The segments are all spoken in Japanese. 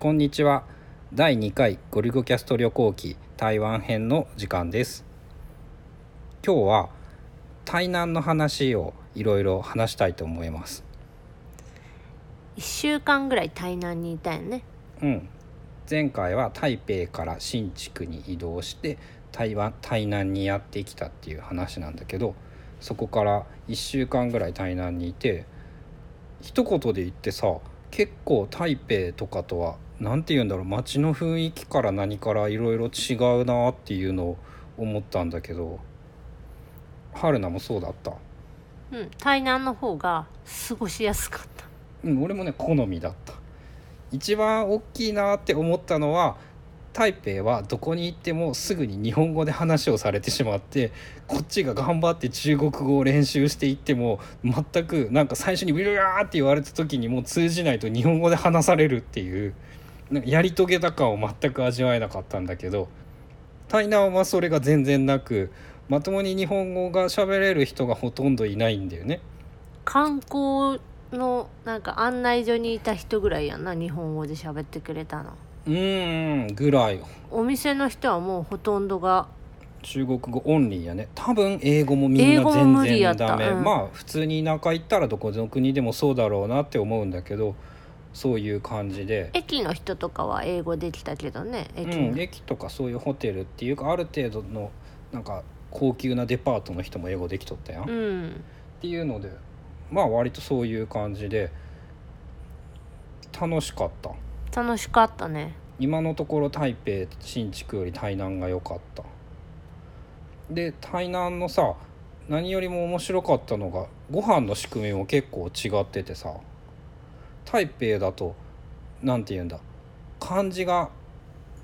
こんにちは。第2回ゴリゴキャスト旅行記台湾編の時間です。今日は台南の話をいろいろ話したいと思います。1週間ぐらい台南にいたよね。うん。前回は台北から新竹に移動して台湾台南にやってきたっていう話なんだけどそこから1週間ぐらい台南にいて一言で言ってさ結構台北とかとは何て言うんだろう街の雰囲気から何からいろいろ違うなっていうのを思ったんだけど春菜もそうだった？うん台南の方が過ごしやすかった。うん俺もね好みだった。一番大きいなって思ったのは台北はどこに行ってもすぐに日本語で話をされてしまってこっちが頑張って中国語を練習していっても全くなんか最初に「ウィルヤー」って言われた時にもう通じないと日本語で話されるっていうなんかやり遂げた感を全く味わえなかったんだけど台南はそれが全然なくまともに日本語が喋れる人がほとんどいないんだよね。観光のなんか案内所にいた人ぐらいやんな日本語で喋ってくれたの。うーんぐらい。お店の人はもうほとんどが中国語オンリーやね。多分英語もみんな全然ダメ、うん。まあ普通に田舎行ったらどこの国でもそうだろうなって思うんだけどそういう感じで、駅の人とかは英語できたけどねう駅の、ん、駅とかそういうホテルっていうかある程度のなんか高級なデパートの人も英語できとったやん、っうん。ていうのでまあ割とそういう感じで楽しかった。楽しかったね。今のところ台北新築より台南が良かった。で台南のさ何よりも面白かったのがご飯の仕組みも結構違っててさ台北だと何て言うんだ。漢字が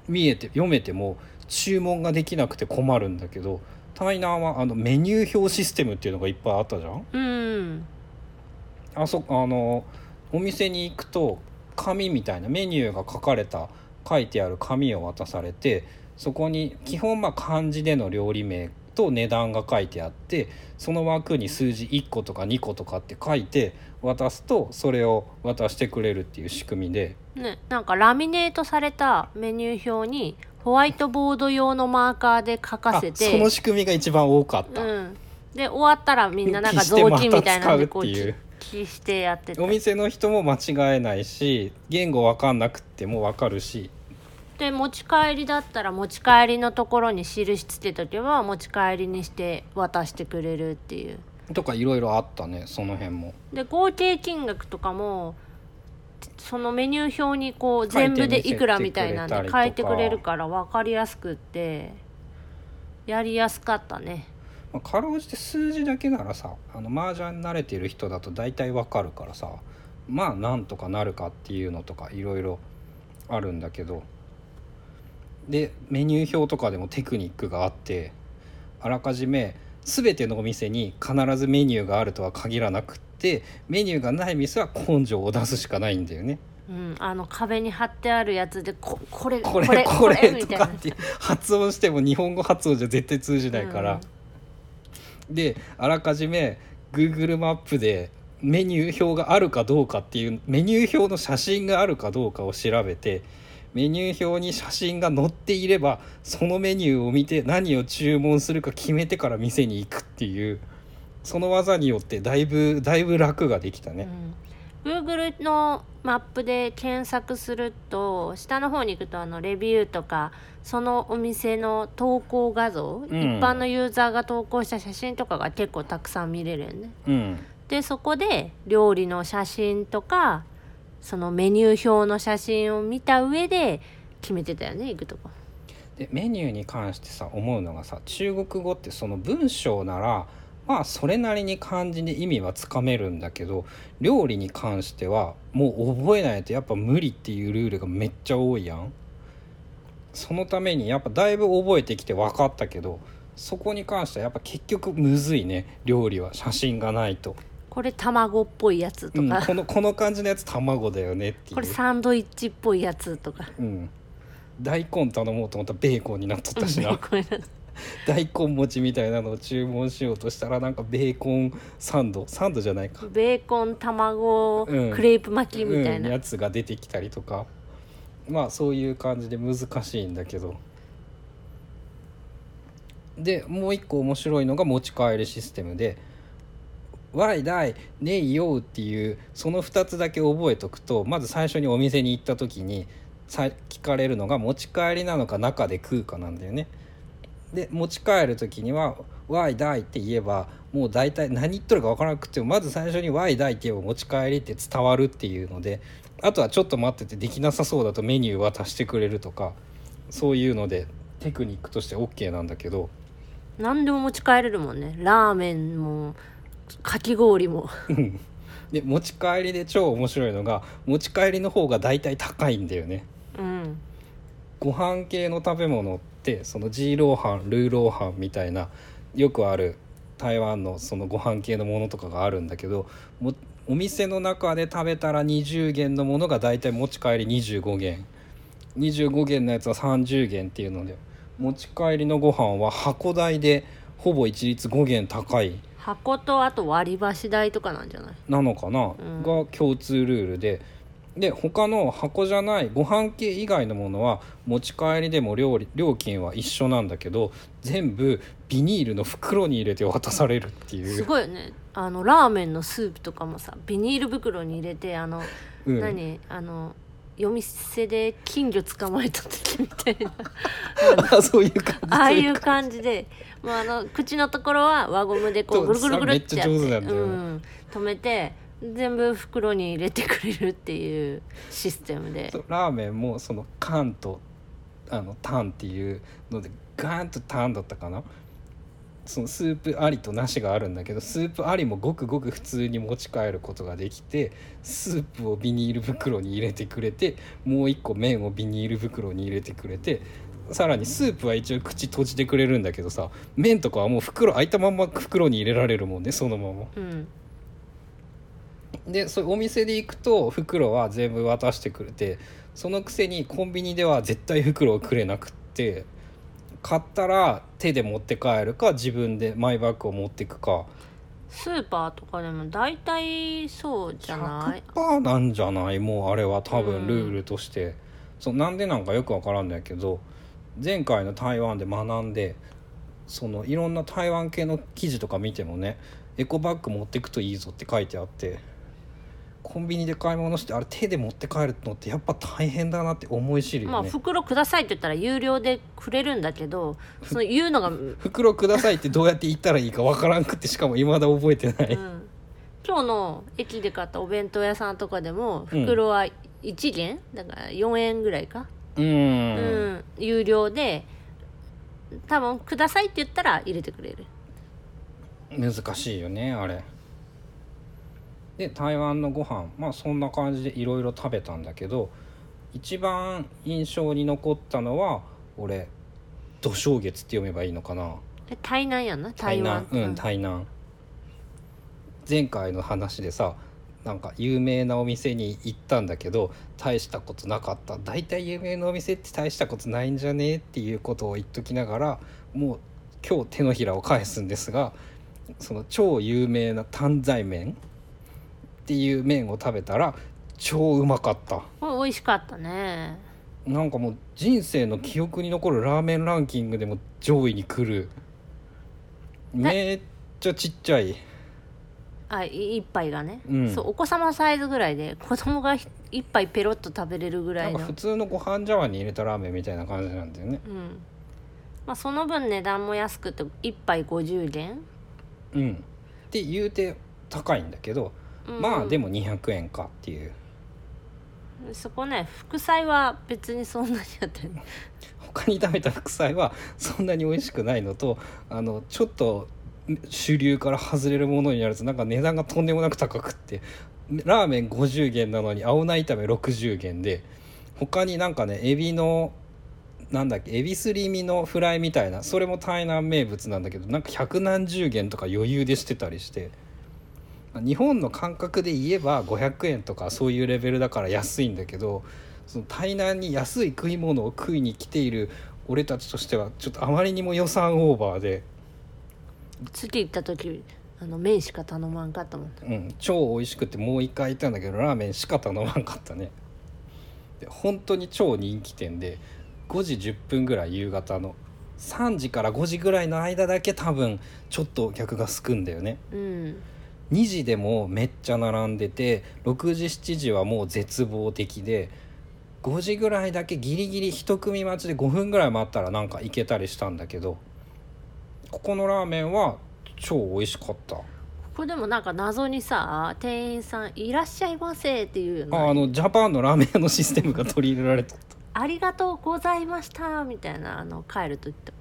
見えて読めても注文ができなくて困るんだけど台南はあのメニュー表システムっていうのがいっぱいあったじゃん？うん。あそあのお店に行くと紙みたいなメニューが書かれた書いてある紙を渡されてそこに基本まあ漢字での料理名と値段が書いてあってその枠に数字1個とか2個とかって書いて渡すとそれを渡してくれるっていう仕組みで。ねなんかラミネートされたメニュー表にホワイトボード用のマーカーで書かあせて。その仕組みが一番多かった。うん、で終わったらみんななんか雑巾みたいなんでこうしてやってた。お店の人も間違えないし言語わかんなくってもわかるし。で持ち帰りだったら持ち帰りのところに印つけとけば持ち帰りにして渡してくれるっていうとかいろいろあったねその辺も。で合計金額とかもそのメニュー表にこう全部でいくらみたいなんで書いてくれるから分かりやすくってやりやすかったね。まあ、かろうじて数字だけならさあの麻雀慣れてる人だと大体わかるからさまあなんとかなるかっていうのとかいろいろあるんだけど。でメニュー表とかでもテクニックがあってあらかじめ全てのお店に必ずメニューがあるとは限らなくってメニューがない店は根性を出すしかないんだよね。うん、あの壁に貼ってあるやつでここれこれこれとかって発音しても日本語発音じゃ絶対通じないから、であらかじめ Google マップでメニュー表があるかどうかっていうメニュー表の写真があるかどうかを調べてメニュー表に写真が載っていればそのメニューを見て何を注文するか決めてから店に行くっていうその技によってだいぶだいぶ楽ができたね。うん、Google のマップで検索すると下の方に行くとあのレビューとかそのお店の投稿画像、一般のユーザーが投稿した写真とかが結構たくさん見れるよね。うんでそこで料理の写真とかそのメニュー表の写真を見た上で決めてたよね行くとこ。でメニューに関してさ思うのがさ中国語ってその文章ならまあそれなりに漢字で意味はつかめるんだけど料理に関してはもう覚えないとやっぱ無理っていうルールがめっちゃ多いやん。そのためにやっぱだいぶ覚えてきて分かったけどそこに関してはやっぱ結局むずいね料理は写真がないと、これ卵っぽいやつとうん、か、このこの感じのやつ卵だよねっていう。これサンドイッチっぽいやつとか。うん、大根頼もうと思ったらベーコンになっとったしな。大根餅みたいなのを注文しようとしたらなんかベーコンサンド。サンドじゃないか、ベーコン卵うん。クレープ巻きみたいうん、な、やつが出てきたりとか。まあそういう感じで難しいんだけど。でもう一個面白いのが持ち帰りシステムで「わいだいねいよう」っていうその2つだけ覚えとくとまず最初にお店に行った時に聞かれるのが持ち帰りなのか中で食うかなんだよね。で持ち帰る時には「わいだい」って言えばもう大体何言っとるか分からなくてもまず最初に「わいだい」って言えば持ち帰りって伝わるっていうのであとはちょっと待っててできなさそうだとメニュー渡してくれるとかそういうのでテクニックとして OK なんだけど。何でも持ち帰れるもんね。ラーメンもかき氷も。で持ち帰りで超面白いのが持ち帰りの方が大体高いんだよね。うん。ご飯系の食べ物ってそのジーローハンルーローハンみたいなよくある台湾のそのご飯系のものとかがあるんだけどもお店の中で食べたら20元のものが大体持ち帰り25元。25元のやつは30元っていうので持ち帰りのご飯は箱代でほぼ一律5元高い箱とあと割り箸代とかなんじゃない？なのかな、うん。が共通ルールで。で他の箱じゃないご飯系以外のものは持ち帰りでも料理料金は一緒なんだけど全部ビニールの袋に入れて渡されるっていう。すごいよね。あのラーメンのスープとかもさビニール袋に入れてあの、うん。何？あの夜店で金魚捕まえた時みたいな。あそういう感じ。ああいう感じで。もうあの口のところは輪ゴムでこそううぐるぐるぐるってやって。うん、止めて全部袋に入れてくれるっていうシステムで。ラーメンもその缶とあのタンっていうのでガーンとタンだったかなそのスープありとなしがあるんだけどスープありもごくごく普通に持ち帰ることができてスープをビニール袋に入れてくれてもう一個麺をビニール袋に入れてくれてさらにスープは一応口閉じてくれるんだけどさ麺とかはもう袋開いたまんま袋に入れられるもんねそのまま。うんでそうお店で行くと袋は全部渡してくれてそのくせにコンビニでは絶対袋をくれなくって買ったら手で持って帰るか自分でマイバッグを持っていくか。スーパーとかでも大体そうじゃない？100%なんじゃない？もうあれは多うん。分ルールとして、そうなんでなんかよくわからんだけど前回の台湾で学んでそのいろんな台湾系の記事とか見てもねエコバッグ持ってくといいぞって書いてあってコンビニで買い物してあれ手で持って帰るのってやっぱ大変だなって思い知るまあよね、袋くださいって言ったら有料でくれるんだけどその言うのが、うん、袋くださいってどうやって言ったらいいかわからんくってしかも未だ覚えてない、今日の駅で買ったお弁当屋さんとかでもうん。袋は1元？だから4円ぐらいか、ううんん。有料で多分くださいって言ったら入れてくれる。難しいよねあれで台湾のご飯まあそんな感じでいろいろ食べたんだけど一番印象に残ったのは俺土正月って読めばいいのかな？え台南やんな？台湾。うん台南。前回の話でさなんか有名なお店に行ったんだけど大したことなかった。大体有名なお店って大したことないんじゃね？えっていうことを言っときながらもう今日手のひらを返すんですがその超有名な担々麺っていう麺を食べたら超うまかった。お美味しかったね。なんかもう人生の記憶に残るラーメンランキングでも上位に来る。めっちゃちっちゃい。あい一杯がね、うん。そうお子様サイズぐらいで子供がひ一杯ペロッと食べれるぐらいんか普通のご飯茶碗に入れたラーメンみたいな感じなんだよね。うん。まあ、その分値段も安くて1杯50元、うん。って言うて高いんだけど、うん。まあでも200円かっていう。そこね副菜は別にそんなにやってない。他に食べた副菜はそんなに美味しくないのとあのちょっと主流から外れるものになるとなんか値段がとんでもなく高くってラーメン50元なのに青菜炒め60元で他になんかねエビのなんだっけエビすり身のフライみたいなそれも台南名物なんだけどなんか百何十元とか余裕でしてたりして日本の感覚で言えば500円とかそういうレベルだから安いんだけどその台南に安い食い物を食いに来ている俺たちとしてはちょっとあまりにも予算オーバーで、次行った時あの麺しか頼まんかったもんうん、超美味しくてもう一回行ったんだけどラーメンしか頼まんかったね。で本当に超人気店で5時10分ぐらい夕方の3時から5時ぐらいの間だけ多分ちょっと客がすくんだよね。うん2時でもめっちゃ並んでて6時7時はもう絶望的で5時ぐらいだけギリギリ1組待ちで5分ぐらい待ったらなんか行けたりしたんだけどここのラーメンは超美味しかった。ここでもなんか謎にさ店員さん「いらっしゃいませ」っていうああのジャパンのラーメン屋のシステムが取り入れられてありがとうございました」みたいなあの帰ると言って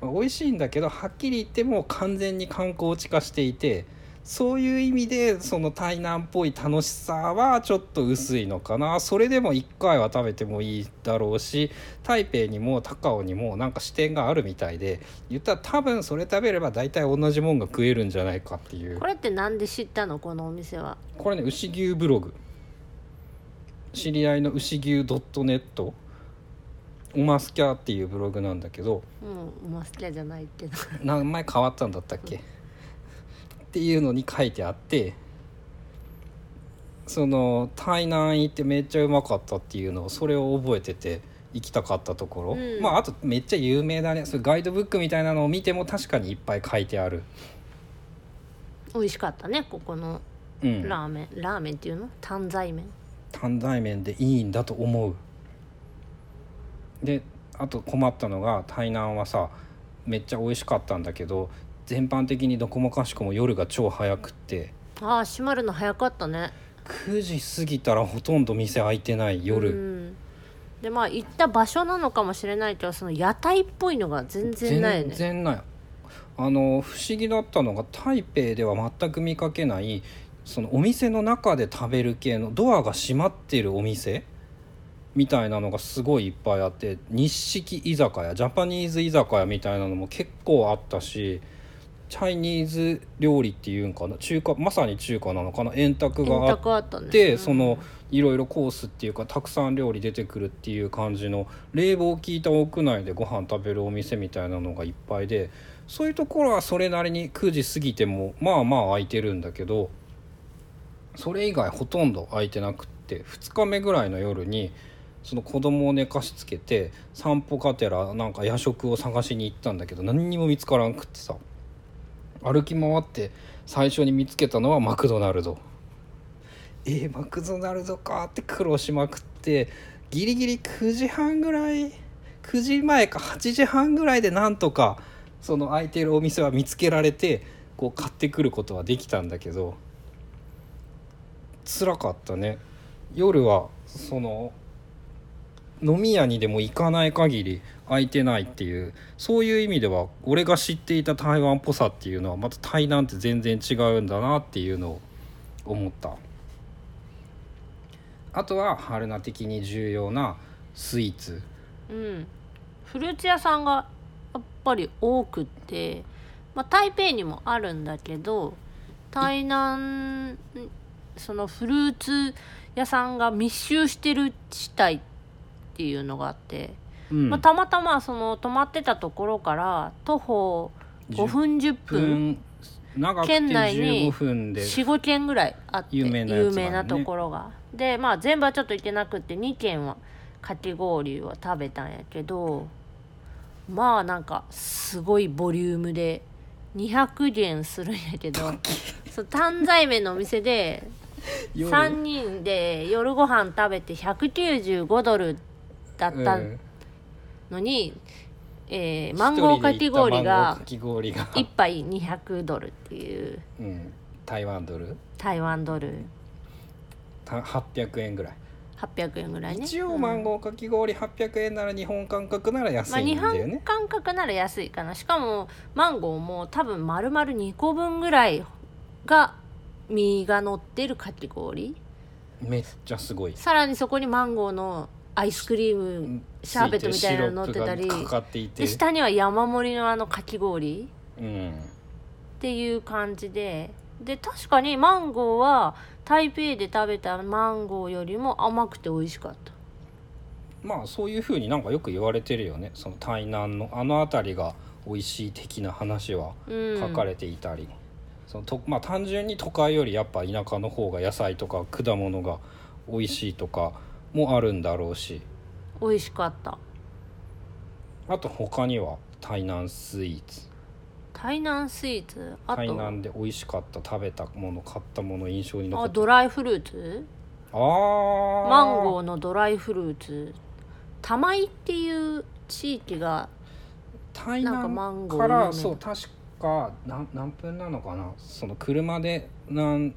た美味しいんだけどはっきり言っても完全に観光地化していてそういう意味でその台南っぽい楽しさはちょっと薄いのかな。それでも1回は食べてもいいだろうし台北にも高雄にもなんか支店があるみたいで言ったら多分それ食べれば大体同じもんが食えるんじゃないかっていう。これってなんで知ったの？このお店は。これね牛牛ブログ。知り合いの牛牛 .net オマスキャーっていうブログなんだけど。うんマスキャじゃないけど 名前変わったんだったっけ？っていうのに書いてあってその台南行ってめっちゃうまかったっていうのをそれを覚えてて行きたかったところ、うん。まああとめっちゃ有名だね。それガイドブックみたいなのを見ても確かにいっぱい書いてある、美味しかったねここのうん、ラーメン、ラーメンっていうの？担々麺。担々麺でいいんだと思う。であと困ったのが台南はさめっちゃ美味しかったんだけど全般的にどこもかしこも夜が超早くって。ああ閉まるの早かったね。9時過ぎたらほとんど店開いてない夜、うん。でまあ行った場所なのかもしれないけどその屋台っぽいのが全然ないよね。全然ない。あの不思議だったのが台北では全く見かけないそのお店の中で食べる系のドアが閉まってるお店？みたいなのがすごいいっぱいあって日式居酒屋ジャパニーズ居酒屋みたいなのも結構あったしチャイニーズ料理っていうんかな中華まさに中華なのかな円卓が円あっ卓あったねでうんそのいろいろコースっていうかたくさん料理出てくるっていう感じの冷房効いた屋内でご飯食べるお店みたいなのがいっぱいでそういうところはそれなりに9時過ぎてもまあまあ空いてるんだけどそれ以外ほとんど空いてなくって2日目ぐらいの夜にその子供を寝かしつけて散歩がてらなんか夜食を探しに行ったんだけど何にも見つからんくってさ歩き回って最初に見つけたのはマクドナルド。えー、マクドナルドかって苦労しまくってギリギリ9時半ぐらい9時前か8時半ぐらいでなんとかその空いてるお店は見つけられてこう買ってくることはできたんだけど辛かったね夜はその飲み屋にでも行かない限り空いてないっていうそういう意味では俺が知っていた台湾っぽさっていうのはまた台南って全然違うんだなっていうのを思った。あとは春菜的に重要なスイーツ。うん。フルーツ屋さんがやっぱり多くって、まあ、台北にもあるんだけど台南そのフルーツ屋さんが密集してる地帯っていうのがあって、うん。まあ、たまたまその泊まってたところから徒歩5分。10分県内に15分で。45軒ぐらいあって有名なね。ところが。でまあ全部はちょっと行ってなくって2軒はかき氷を食べたんやけどまあなんかすごいボリュームで200元するんやけどそう担々麺のお店で夜。3人で夜ご飯食べて195ドルだったうん。のに、えーマンゴーマンゴーがかき氷が、1杯200ドルっていう。うん、台湾ドル？台湾ドル。た800円ぐらい。800円ぐらいね。一応マンゴーかき氷800円なら日本感覚ならまあ、安い日んだよね、本感覚なら安いかな。しかもマンゴーも多分丸々2個分ぐらいが実が乗ってるかき氷めっちゃすごい。さらにそこにマンゴーのアイスクリームシャーベットみたいなの乗ってたり。かかっていて。で下には山盛りのあのかき氷。うん。っていう感じで。で確かにマンゴーは台北で食べたマンゴーよりも甘くて美味しかった。まあそういうふうになんかよく言われてるよね。その台南のあの辺りが美味しい的な話はうん。書かれていたり、そのとまあ単純に都会よりやっぱ田舎の方が野菜とか果物が美味しいとかもあるんだろうし。美味しかった。あと他には？台南スイーツ。台南スイーツ？あ台と南で美味しかった食べたもの買ったもの印象に残あってドライフルーツ？あー。マンゴーのドライフルーツ。玉井っていう地域が台なんか南マンゴーから有名そう確か何何分なのかな？その車で何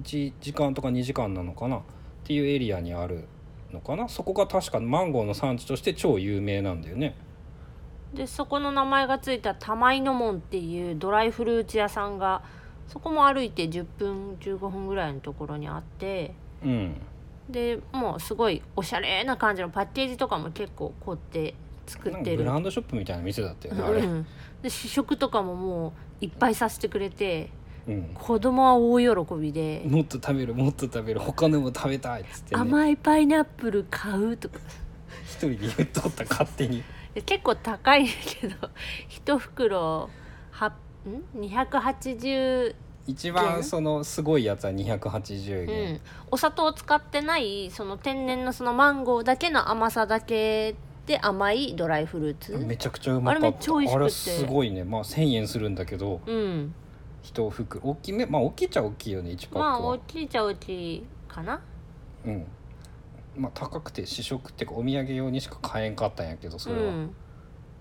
時時間とか2時間なのかな？っていうエリアにあるのかな？そこが確かマンゴーの産地として超有名なんだよね。でそこの名前がついた玉井の門っていうドライフルーツ屋さんがそこも歩いて10分15分ぐらいのところにあってうん。でもうすごいおしゃれな感じのパッケージとかも結構凝って作ってる。かブランドショップみたいな店だったよねあれ、うん。で試食とかももういっぱいさせてくれてうん、子供は大喜びで。もっと食べるもっと食べる。他のも食べたいっつってね。甘いパイナップル買うとか。一人で言っとった勝手に。で結構高いけど 一袋はん？280一番そのすごいやつは280う元、ん、お砂糖を使ってないその天然のそのマンゴーだけの甘さだけで甘いドライフルーツ？めちゃくちゃうまかった。あれめっちゃ美味しくて。あれすごいね。まあ1000円するんだけど。うん一袋大きめ？まあ大きいっちゃ大きいよね1パックは、まあ大きいっちゃ大きいかな。うん。まあ高くて試食っていうかお土産用にしか買えんかったんやけどそれは、うん。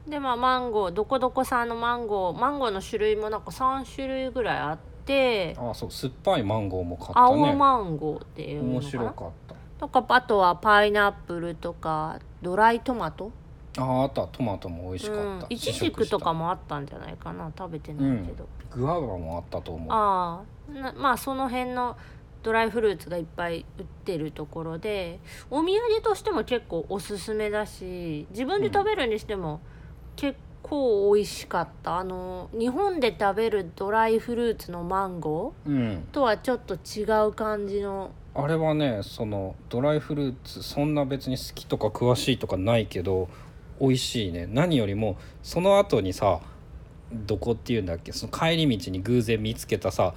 でまあマンゴーどこどこ産のマンゴーマンゴーの種類もなんか3種類ぐらいあって。ああそう。酸っぱいマンゴーも買った青ねマンゴーっていうの面かな。白かった。とかあとはパイナップルとかドライトマトあああとはトマトも美味しかった、うん、イチジクとかもあったんじゃないかな。食べてないけど、グアバもあったと思う。ああなまあその辺のドライフルーツがいっぱい売ってるところでお土産としても結構おすすめだし自分で食べるにしても結構美味しかった。あの日本で食べるドライフルーツのマンゴうん。ーとはちょっと違う感じの。あれはねそのドライフルーツそんな別に好きとか詳しいとかないけど美味しいね。何よりもその後にさどこっていうんだっけ？その帰り道に偶然見つけたさ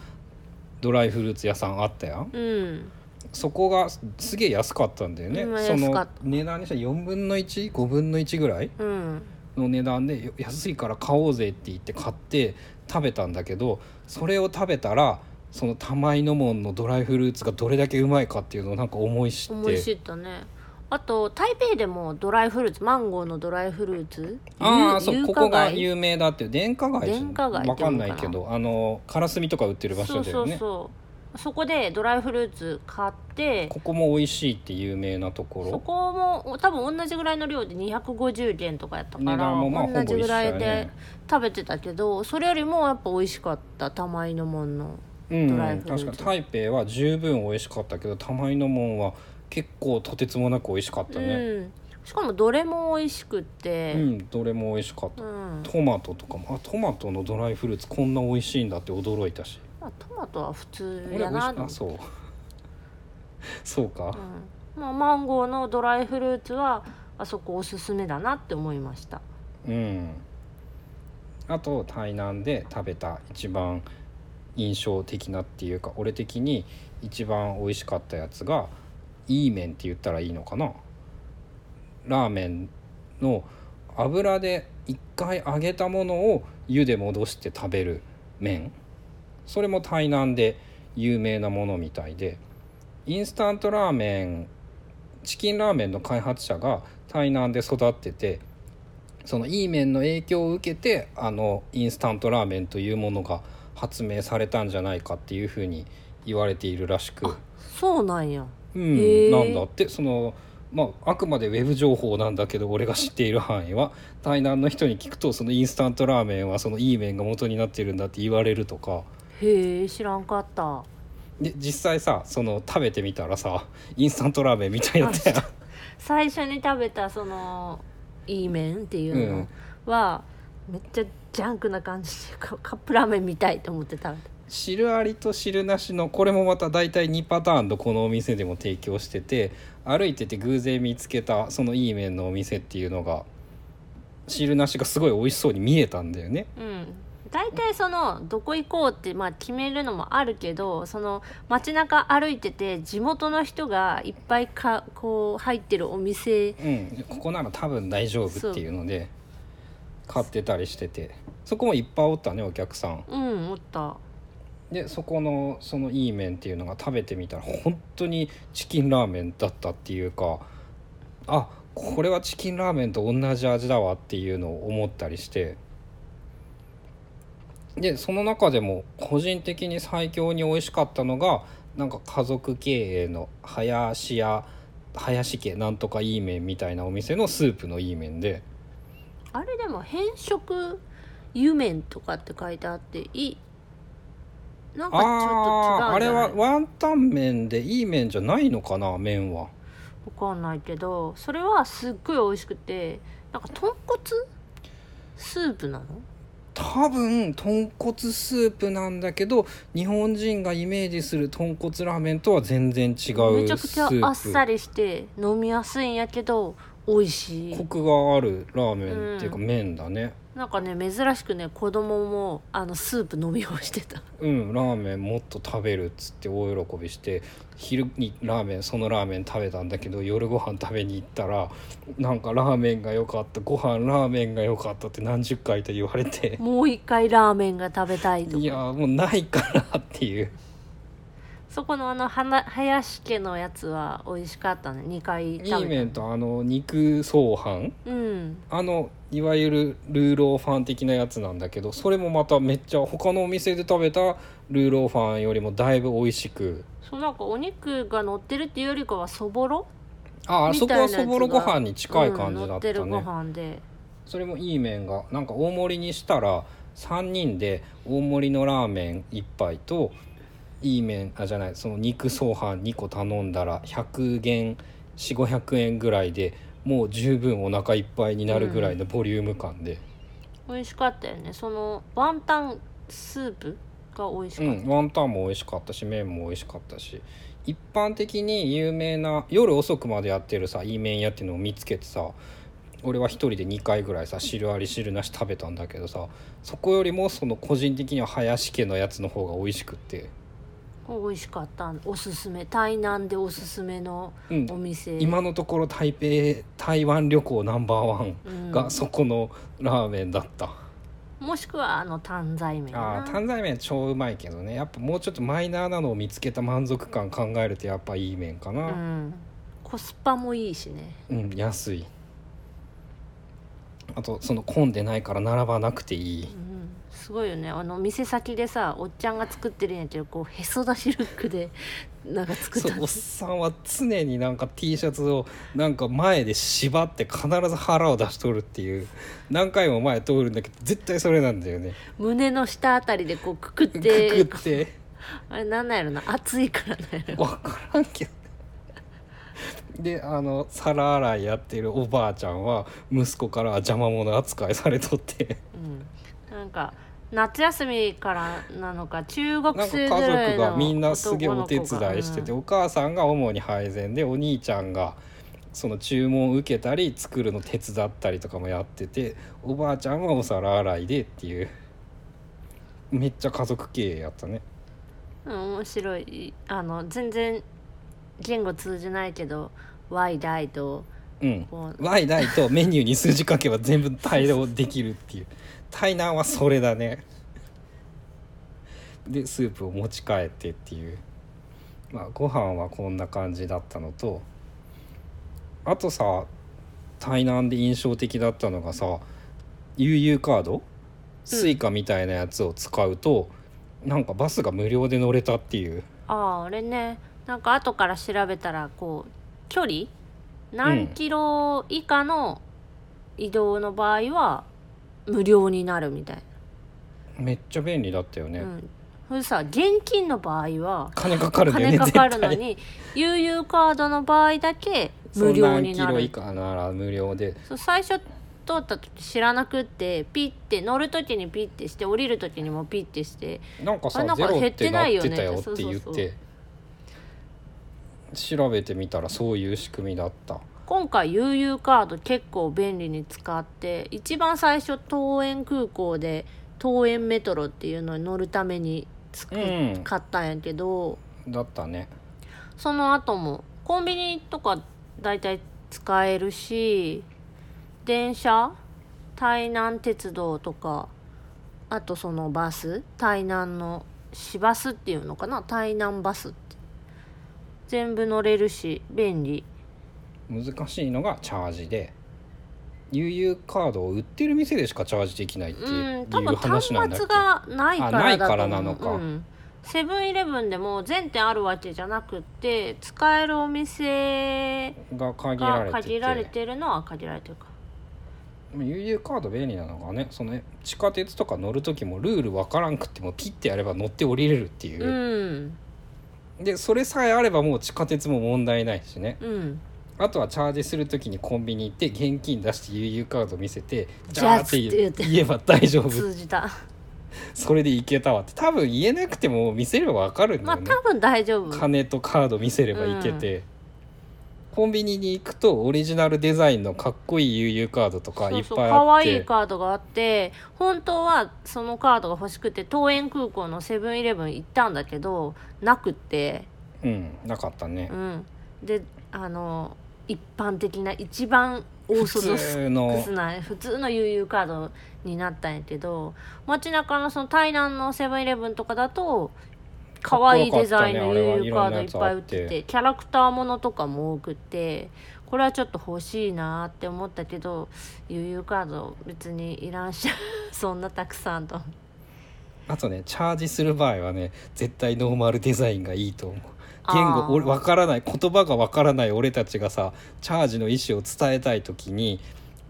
ドライフルーツ屋さんあったやん？うん。そこがすげえ安かったんだよね、うんその値段にしたら4分の15分の1ぐらい？うん。の値段でよ安いから買おうぜって言って買って食べたんだけどそれを食べたらその玉井の門のドライフルーツがどれだけうまいかっていうのをなんか思い知って。思い知ったねあと台北でもドライフルーツマンゴーのドライフルーツああそう有ここが有有名だっていう電化街電化街わかんなないけどあのカラスミとか売ってる場そうそう所だよね。そうそこでドライフルーツ買ってここも美味しいって有名なとこそろこも多分同じぐらいの量で250元とかやったから同じぐらいでね。食べてたけどそれよりもやっぱ美味しかった玉井のもんのうんドライフルーツ。確かに台北は十分美味しかったけど玉井の門は結構とてつもなく美味しかったね。うん。しかもどれも美味しくっうてん、どれも美味しかった。うん。トマトとかも。あトマトのドライフルーツこんな美味しいんだって驚いたし。まあ、トマトは普通やな。あそう。そうか。うん。まあ、マンゴーのドライフルーツはあそこおすすめだなって思いました。うん。あと台南で食べた一番印象的なっていうか俺的に一番美味しかったやつがいい麺って言ったらいいのかな？ラーメンの油で一回揚げたものを湯で戻して食べる麺。それも台南で有名なものみたいで。インスタントラーメンチキンラーメンの開発者が台南で育っててそのいい麺の影響を受けてあのインスタントラーメンというものが発明されたんじゃないかっていうふうに言われているらしく、そうなんや。うん、なんだってそのまああくまでウェブ情報なんだけど俺が知っている範囲は台南の人に聞くとそのインスタントラーメンはそのいい麺が元になってるんだって言われるとか。へえ知らんかった。で実際さその食べてみたらさインスタントラーメンみたいだっ最初に食べたそのいい麺っていうのは、めっちゃジャンクな感じでカカップラーメンみたいと思って食べた汁ありと汁なしのこれもまた大体2パターンとこのお店でも提供してて歩いてて偶然見つけたそのいい麺のお店っていうのが汁なしがすごい美味しそうに見えたんだよね。うん。大体そのどこ行こうってまあ決めるのもあるけどその街中歩いてて地元の人がいっぱいかこう入ってるお店。うん。ここなら多分大丈夫っていうので買ってたりしてて。そこもいっぱいおったねお客さん。うんおったでそこのそのいい麺っていうのが食べてみたら本当にチキンラーメンだったっていうかあこれはチキンラーメンと同じ味だわっていうのを思ったりしてでその中でも個人的に最強に美味しかったのがなんか家族経営の林家林家なんとかいい麺みたいなお店のスープのいい麺で。あれでも変色湯麺とかって書いてあっていいなんかちょっと違ああれはワンタン麺でいい麺じゃないのかな麺は。わかんないけどそれはすっごい美味しくてなんか豚骨？スープなの？多分豚骨スープなんだけど日本人がイメージする豚骨ラーメンとは全然違うスープ。めちゃくちゃあっさりして飲みやすいんやけど美味しい。コクがあるラーメンっていうか麺だねなんかね珍しくね子供もあのスープ飲み干してた。うんラーメンもっと食べるっつって大喜びして昼にラーメンそのラーメン食べたんだけど夜ご飯食べに行ったらなんかラーメンが良かったご飯ラーメンが良かったって何十回と言われて。もう一回ラーメンが食べたいといやもうないからっていうそこのあのはな林家のやつは美味しかったね。2回食べた。いい麺とあの肉相飯うん。あのいわゆるルーローファン的なやつなんだけどそれもまためっちゃ他のお店で食べたルーローファンよりもだいぶ美味しく。そうなんかお肉が乗ってるっていうよりかはそぼろ？ああそこはそぼろご飯に近い感じだったうんごね、飯で。それもいい麺がなんか大盛りにしたら3人で大盛りのラーメン1杯といい麺あじゃないその肉相飯2個頼んだら100元4500円ぐらいでもう十分お腹いっぱいになるぐらいのボリューム感で、美味しかったよね。そのワンタンスープが美味しかった、うん、ワンタンも美味しかったし麺も美味しかったし。一般的に有名な夜遅くまでやってるさいい麺屋っていうのを見つけてさ俺は一人で2回ぐらいさ汁あり汁なし食べたんだけどさそこよりもその個人的には林家のやつの方が美味しくって、美味しかったおすすめ台南でおすすめのうん。お店、今のところ台北台湾旅行ナンバーワンうん。がそこのラーメンだった、もしくはあの担々麺な。あー担々麺超うまいけどね。やっぱもうちょっとマイナーなのを見つけた満足感考えるとやっぱいい麺かうな、ん。コスパもいいしね。うん、安い。あとその混んでないから並ばなくていい。うんすごいよね。あの店先でさおっちゃんが作ってるんやけどこうへそ出しルックでなんか作った。おっさんは常になんか T シャツをなんか前で縛って必ず腹を出しとるっていう。何回も前通るんだけど絶対それなんだよね。胸の下あたりでこうくくっくて。くって。あれなんなんやろな。熱いからなんやろ。分からんけど。であの皿洗いやってるおばあちゃんは息子から邪魔者扱いされとって。うん。なんか夏休みからなのか中学なんか家生ぐらいの族がみんなすげえお手伝いしてて、うんお母さんが主に配膳でお兄ちゃんがその注文を受けたり作るの手伝ったりとかもやってておばあちゃんはお皿洗いでっていう。めっちゃ家族経営やったね。うん、面白い。あの全然言語通じないけど「Y 大」とうん。こう。Y 大とメニューに数字書けば全部対応できるっていう台南はそれだね。でスープを持ち帰ってっていう。まあご飯はこんな感じだったのとあとさ台南で印象的だったのがさ悠々カード？スイカみたいなやつを使うと、なんかバスが無料で乗れたっていう。あああれね。なんか後から調べたらこう距離？何キロ以下の移動の場合は無料になるみたい。めっちゃ便利だったよね、な、うん、それさ現金の場合は金かかるね金かかるのに悠々カードの場合だけ無料になそう何キロ以る下なら無料で。そう最初通った時知らなくってピッて乗る時にピッてして降りる時にもピッてして。なんかさあなんか減ってないよねって言って。調べてみたらそういう仕組みだった今回悠々カード結構便利に使って一番最初桃園空港で東園メトロっていうのに乗るために作っうん。買ったんやけどだったね。その後もコンビニとか大体使えるし電車台南鉄道とかあとそのバス台南の市バスっていうのかな台南バスって。全部乗れるし便利難しいのがチャージで悠々カードを売ってる店でしかチャージできないってういう話なんだっけ？末がないからからなのか。うん。セブンイレブンでも全店あるわけじゃなくって使えるお店が限らがれてて。限られてるのは限られてるか悠々カード便利なのがねその地下鉄とか乗る時もルールわからんくってもピッてやれば乗って降りれるっていう。う、ん。でそれさえあればもう地下鉄も問題ないしね。うんあとはチャージする時にコンビニ行って現金出して悠々カード見せてじゃあって言つって言って。言えば大丈夫。通じた。それでいけたわって。多分言えなくても見せればわかるんだまあよね、多分大丈夫。金とカード見せればいけて、コンビニに行くとオリジナルデザインのかっこいい悠々カードとかいっぱいあ可愛いってカードがあって本当はそのカードが欲しくて東園空港のセブンイレブン行ったんだけどなくって。うんなかったね。う、ん。であの一般的な一番オー普ソドック通の。スな普通の悠々カードになったんやけど街中のその台南のセブンイレブンとかだと可愛いデザインの悠々カードいっぱい売っててキャラクターものとかも多くってこれはちょっと欲しいなって思ったけど悠々カード別にいらんしそんなたくさんと。あとねチャージする場合はね絶対ノーマルデザインがいいと思う言語俺分からない言葉が分からない俺たちがさチャージの意思を伝えたい時に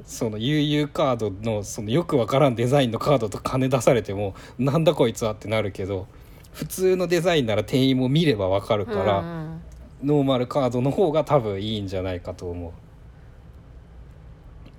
その悠々カードのそのよく分からんデザインのカードと金出されてもなんだこいつはってなるけど普通のデザインなら店員も見れば分かるから、うん。うんノーマルカードの方が多分いいんじゃないかと思う。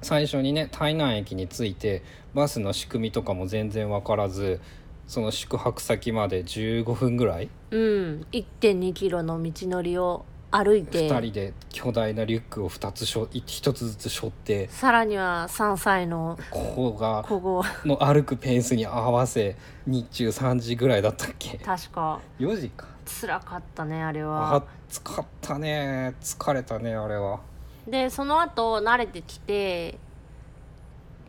最初にね台南駅に着いてバスの仕組みとかも全然分からずその宿泊先まで15分ぐらいうん。1 2キロの道のりを歩いて。2人で巨大なリュックを2つしょ1つずつ背負って。さらには3歳の子をの歩くペースに合わせ日中3時ぐらいだったっけ？確か。4時か。辛かったねあれあは疲ったね。疲れたねあれは。でその後慣れてきて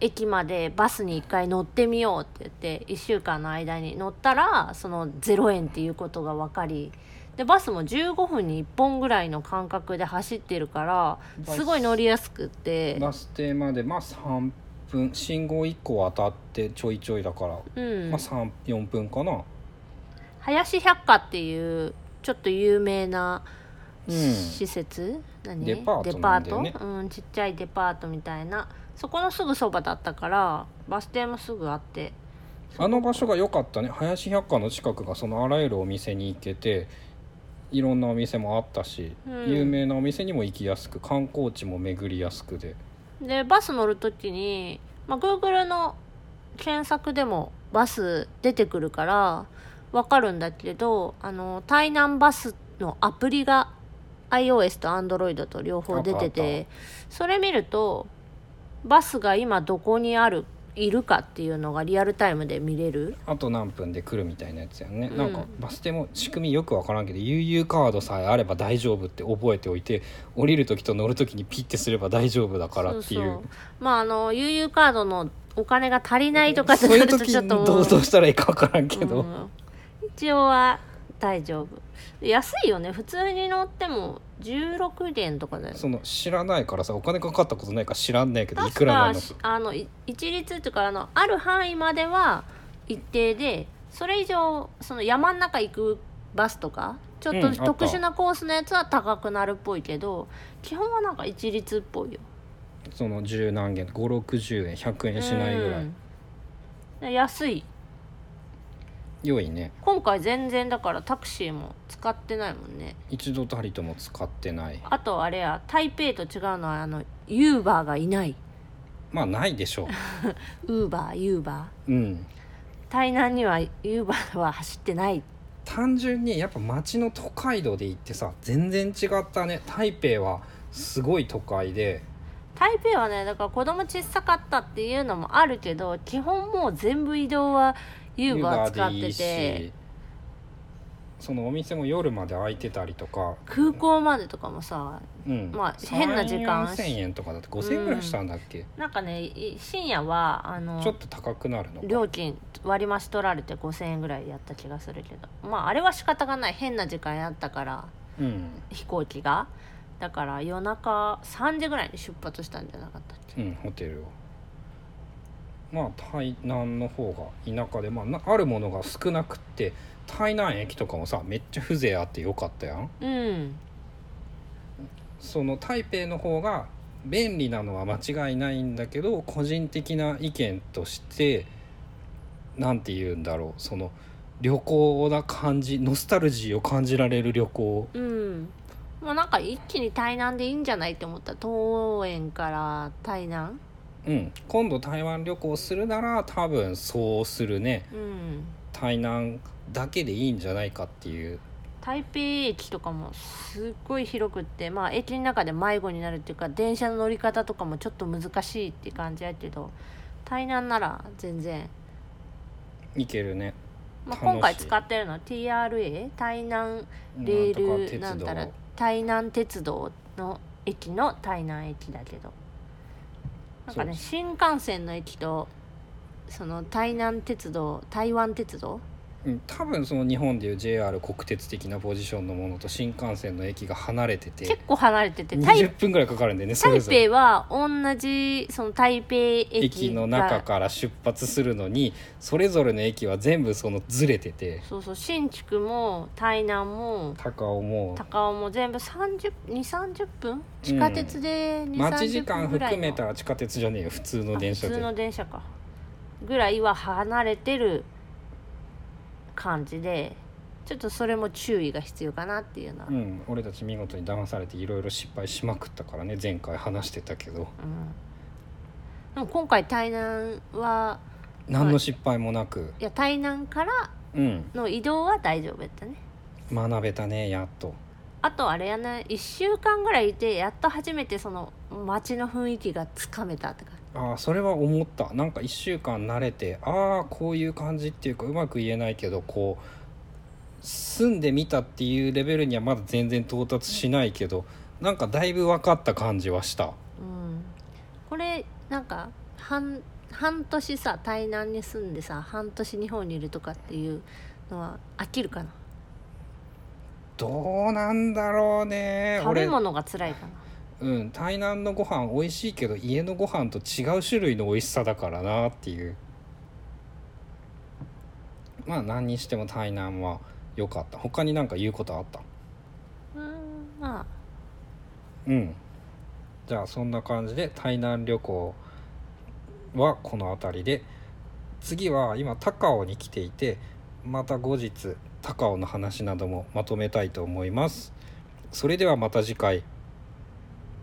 駅までバスに1回乗ってみようって言って1週間の間に乗ったらその0円っていうことが分かりでバスも15分に1本ぐらいの間隔で走ってるからすごい乗りやすくって。バス停までまあ3分信号1個渡ってちょいちょいだから、うん。まあ34分かな。林百貨っていうちょっと有名なうん。施設、何？デパートね。デパート？うん、ちっちゃいデパートみたいなそこのすぐそばだったからバス停もすぐあって。あの場所が良かったね。林百貨の近くがそのあらゆるお店に行けていろんなお店もあったし、うん。有名なお店にも行きやすく観光地も巡りやすくで。でバス乗る時に、まあ、Google の検索でもバス出てくるからわかるんだけどあの台南バスのアプリが iOS と Android と両方出ててそれ見るとバスが今どこにあるいるかっていうのがリアルタイムで見れる？あと何分で来るみたいなやつやんね、うん。なんかバス停も仕組みよく分からんけど悠々カードさえあれば大丈夫って覚えておいて降りる時と乗る時にピッてすれば大丈夫だからっていう。まああの悠々カードのお金が足りないとかってそう。いうなるとちょっとどうどうしたらいいか分からんけど、うん。一応は大丈夫。安いよね。普通に乗っても16元とかだよその知らないからさお金かかったことないから知らんないけどいく確らなのあのい一律っていうかあのある範囲までは一定でそれ以上その山の中行くバスとかちょっとうんあった。特殊なコースのやつは高くなるっぽいけど基本はなんか一律っぽいよ。その十何元560円100円しないぐらい、うん。で安い良いね。今回全然だからタクシーも使ってないもんね。一度たりとも使ってない。あとあれや台北と違うのはあのユーバーがいない。まあないでしょ ウーバーユーバー。ううん。台南にはユーバーは走ってない。単純にやっぱ街の都会道で行ってさ全然違ったね。台北はすごい都会で。台北はねだから子供小さかったっていうのもあるけど基本もう全部移動はユーバー使ってて。しそのお店も夜まで開いてたりとか、空港までとかもさうん。まあ変な時間3 4000円とかだって5000円ぐらいしたんだっけ、なんかねい深夜はあのちょっと高くなるのか。料金割増取られて5000円ぐらいやった気がするけど。まああれは仕方がない。変な時間やったからうん。飛行機が。だから夜中3時ぐらいに出発したんじゃなかったっけ？うんホテルをまあ台南の方が田舎で、まあな、あるものが少なくって台南駅とかもさめっちゃ風情あってよかったやん。うん。その台北の方が便利なのは間違いないんだけど個人的な意見としてなんて言うんだろう。その旅行な感じノスタルジーを感じられる旅行。うん。もうなんか一気に台南でいいんじゃないって思った。東園から台南うん。今度台湾旅行するなら多分そうするね。うん。台南だけでいいんじゃないかっていう。台北駅とかもすっごい広くってまあ駅の中で迷子になるっていうか電車の乗り方とかもちょっと難しいって感じやけど台南なら全然、いけるね。まあ、今回使ってるのは TRA 台南レールなんたら台南鉄道の駅の台南駅だけどなんかね新幹線の駅とその台南鉄道台湾鉄道、多分その日本でいう JR 国鉄的なポジションのものと新幹線の駅が離れてて結構離れてて台20分ぐらいかかるんでねそれ台ぞれ。北は同じその台北駅駅のが中から出発するのにそれぞれの駅は全部そのずれてて。そうそう新築も台南も高尾も。高尾も全部3 0 2 3 0分？地下鉄で2 3 0待ち時間分ぐらいの。含めたら地下鉄じゃねえよ普通の電車で。あ普通の電車か。ぐらいは離れてる感じでちょっとそれも注意が必要かなっていうのは、うんうん俺たち見事に騙されていろいろ失敗しまくったからね前回話してたけど。でも今回台南は何の失敗もなく。いや台南からうん。の移動は大丈夫やったね。学べたねやっと。あとあれやね1週間ぐらいいてやっと初めてその街の雰囲気がつかめたってかああそれは思った。なんか1週間慣れてああこういう感じっていうかうまく言えないけどこう住んでみたっていうレベルにはまだ全然到達しないけどなんかだいぶ分かった感じはした。うん。これなんか半半年さ台南に住んでさ半年日本にいるとかっていうのは飽きるかな？どうなんだろうね。俺食べ物が辛いかなうん台南のご飯美味しいけど家のご飯と違う種類の美味しさだからなっていう。まあ何にしても台南は良かった。他になんか言うことあった？うんまあ。うん。じゃあそんな感じで台南旅行はこの辺りで。次は今高尾に来ていてまた後日高尾の話などもまとめたいと思います。それではまた次回